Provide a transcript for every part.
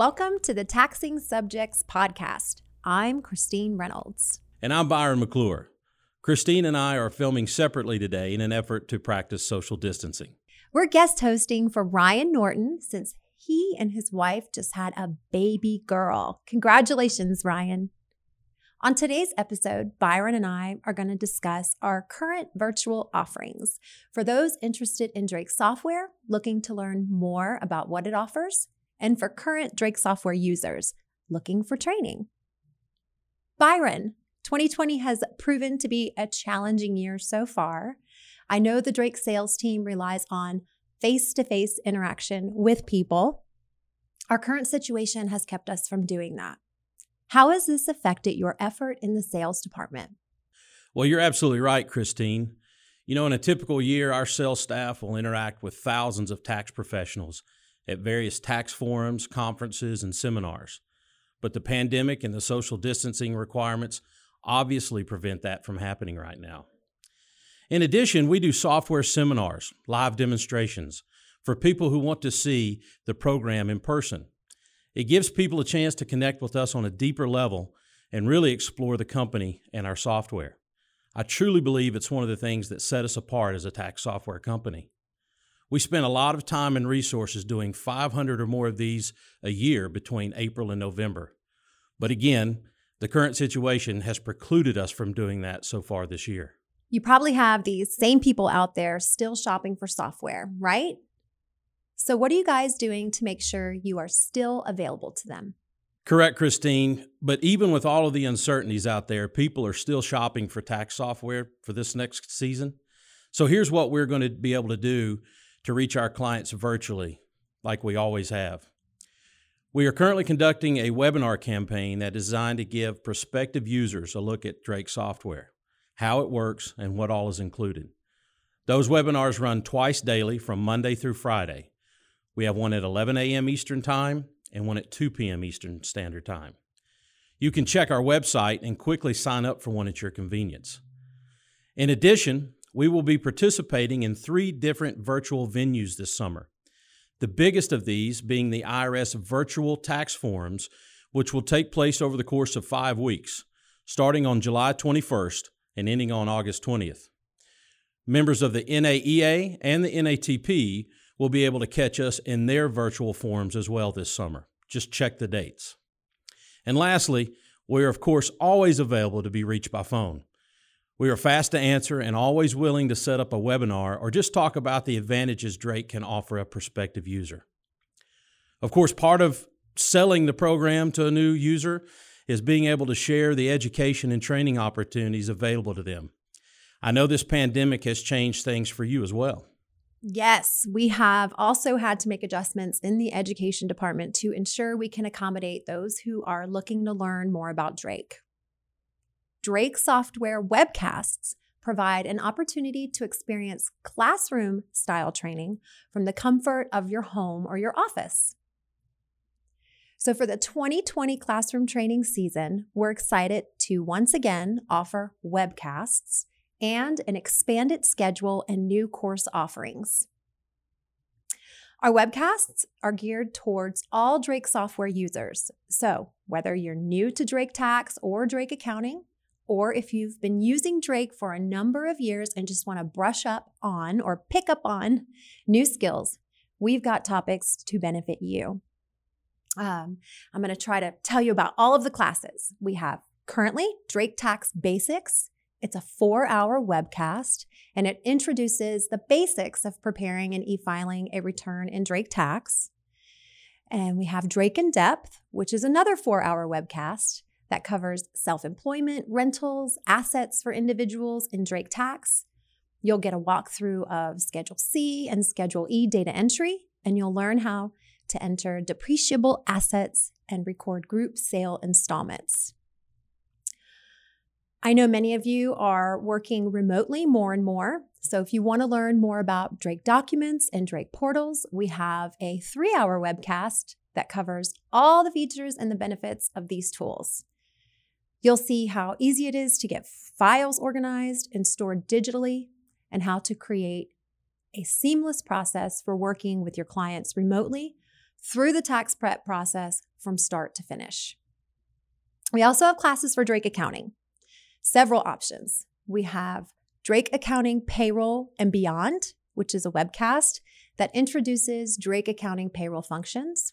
Welcome to the Taxing Subjects Podcast. I'm Christine Reynolds. And I'm Byron McClure. Christine and I are filming separately today in an effort to practice social distancing. We're guest hosting for Ryan Norton since he and his wife just had a baby girl. Congratulations, Ryan. On today's episode, Byron and I are going to discuss our current virtual offerings for those interested in Drake software, looking to learn more about what it offers, and for current Drake software users looking for training. Byron, 2020 has proven to be a challenging year so far. I know the Drake sales team relies on face to face interaction with people. Our current situation has kept us from doing that. How has this affected your effort in the sales department? Well, you're absolutely right, Christine. You know, in a typical year, our sales staff will interact with thousands of tax professionals at various tax forums, conferences, and seminars. But the pandemic and the social distancing requirements obviously prevent that from happening right now. In addition, we do software seminars, live demonstrations for people who want to see the program in person. It gives people a chance to connect with us on a deeper level and really explore the company and our software. I truly believe it's one of the things that set us apart as a tax software company. We spend a lot of time and resources doing 500 or more of these a year between April and November. But again, the current situation has precluded us from doing that so far this year. You probably have these same people out there still shopping for software, right? So, what are you guys doing to make sure you are still available to them? Correct, Christine. But even with all of the uncertainties out there, people are still shopping for tax software for this next season. So, here's what we're going to be able to do to reach our clients virtually, like we always have. We are currently conducting a webinar campaign that is designed to give prospective users a look at Drake software, how it works, and what all is included. Those webinars run twice daily from Monday through Friday. We have one at 11 a.m. Eastern Time and one at 2 p.m. Eastern Standard Time. You can check our website and quickly sign up for one at your convenience. In addition, we will be participating in three different virtual venues this summer. The biggest of these being the IRS virtual tax forums, which will take place over the course of five weeks, starting on July 21st and ending on August 20th. Members of the NAEA and the NATP will be able to catch us in their virtual forums as well this summer. Just check the dates. And lastly, we are, of course, always available to be reached by phone. We are fast to answer and always willing to set up a webinar or just talk about the advantages Drake can offer a prospective user. Of course, part of selling the program to a new user is being able to share the education and training opportunities available to them. I know this pandemic has changed things for you as well. Yes, we have also had to make adjustments in the education department to ensure we can accommodate those who are looking to learn more about Drake. Drake Software webcasts provide an opportunity to experience classroom style training from the comfort of your home or your office. So, for the 2020 classroom training season, we're excited to once again offer webcasts and an expanded schedule and new course offerings. Our webcasts are geared towards all Drake software users. So, whether you're new to Drake Tax or Drake Accounting, or if you've been using Drake for a number of years and just want to brush up on or pick up on new skills, we've got topics to benefit you. Um, I'm going to try to tell you about all of the classes. We have currently Drake Tax Basics, it's a four hour webcast and it introduces the basics of preparing and e filing a return in Drake Tax. And we have Drake in Depth, which is another four hour webcast that covers self employment, rentals, assets for individuals in Drake Tax. You'll get a walkthrough of Schedule C and Schedule E data entry, and you'll learn how to enter depreciable assets and record group sale installments. I know many of you are working remotely more and more. So, if you want to learn more about Drake documents and Drake portals, we have a three hour webcast that covers all the features and the benefits of these tools. You'll see how easy it is to get files organized and stored digitally, and how to create a seamless process for working with your clients remotely through the tax prep process from start to finish. We also have classes for Drake Accounting, several options. We have Drake Accounting Payroll and Beyond, which is a webcast that introduces Drake Accounting payroll functions.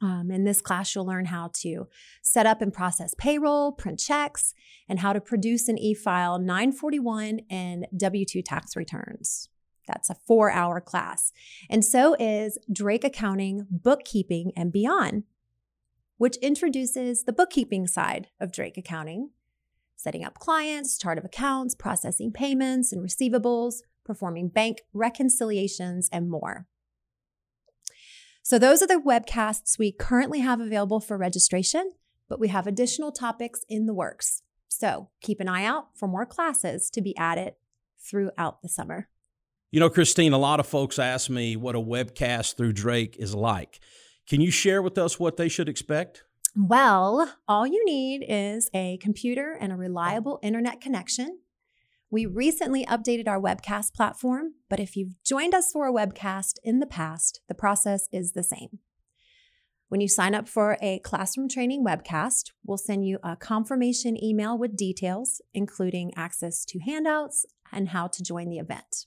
Um, in this class, you'll learn how to set up and process payroll, print checks, and how to produce and e file 941 and W 2 tax returns. That's a four hour class. And so is Drake Accounting, Bookkeeping, and Beyond, which introduces the bookkeeping side of Drake Accounting, setting up clients, chart of accounts, processing payments and receivables, performing bank reconciliations, and more. So, those are the webcasts we currently have available for registration, but we have additional topics in the works. So, keep an eye out for more classes to be added throughout the summer. You know, Christine, a lot of folks ask me what a webcast through Drake is like. Can you share with us what they should expect? Well, all you need is a computer and a reliable internet connection. We recently updated our webcast platform, but if you've joined us for a webcast in the past, the process is the same. When you sign up for a classroom training webcast, we'll send you a confirmation email with details, including access to handouts and how to join the event.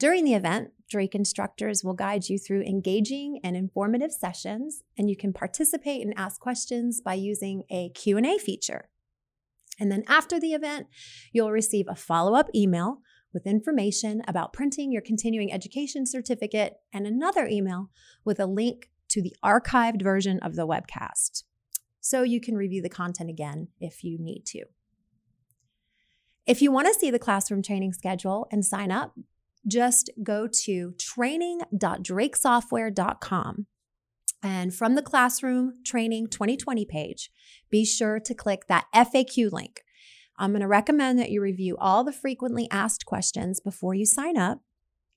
During the event, Drake instructors will guide you through engaging and informative sessions, and you can participate and ask questions by using a Q&A feature. And then after the event, you'll receive a follow-up email with information about printing your continuing education certificate and another email with a link to the archived version of the webcast. So you can review the content again if you need to. If you want to see the classroom training schedule and sign up, just go to training.drakesoftware.com. And from the Classroom Training 2020 page, be sure to click that FAQ link. I'm going to recommend that you review all the frequently asked questions before you sign up.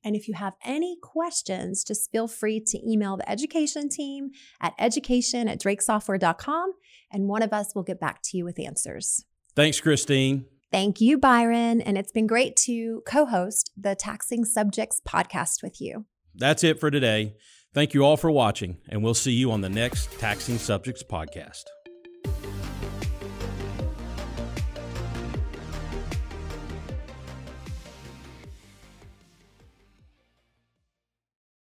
And if you have any questions, just feel free to email the education team at education at drakesoftware.com, and one of us will get back to you with answers. Thanks, Christine. Thank you, Byron. And it's been great to co host the Taxing Subjects podcast with you. That's it for today. Thank you all for watching, and we'll see you on the next Taxing Subjects podcast.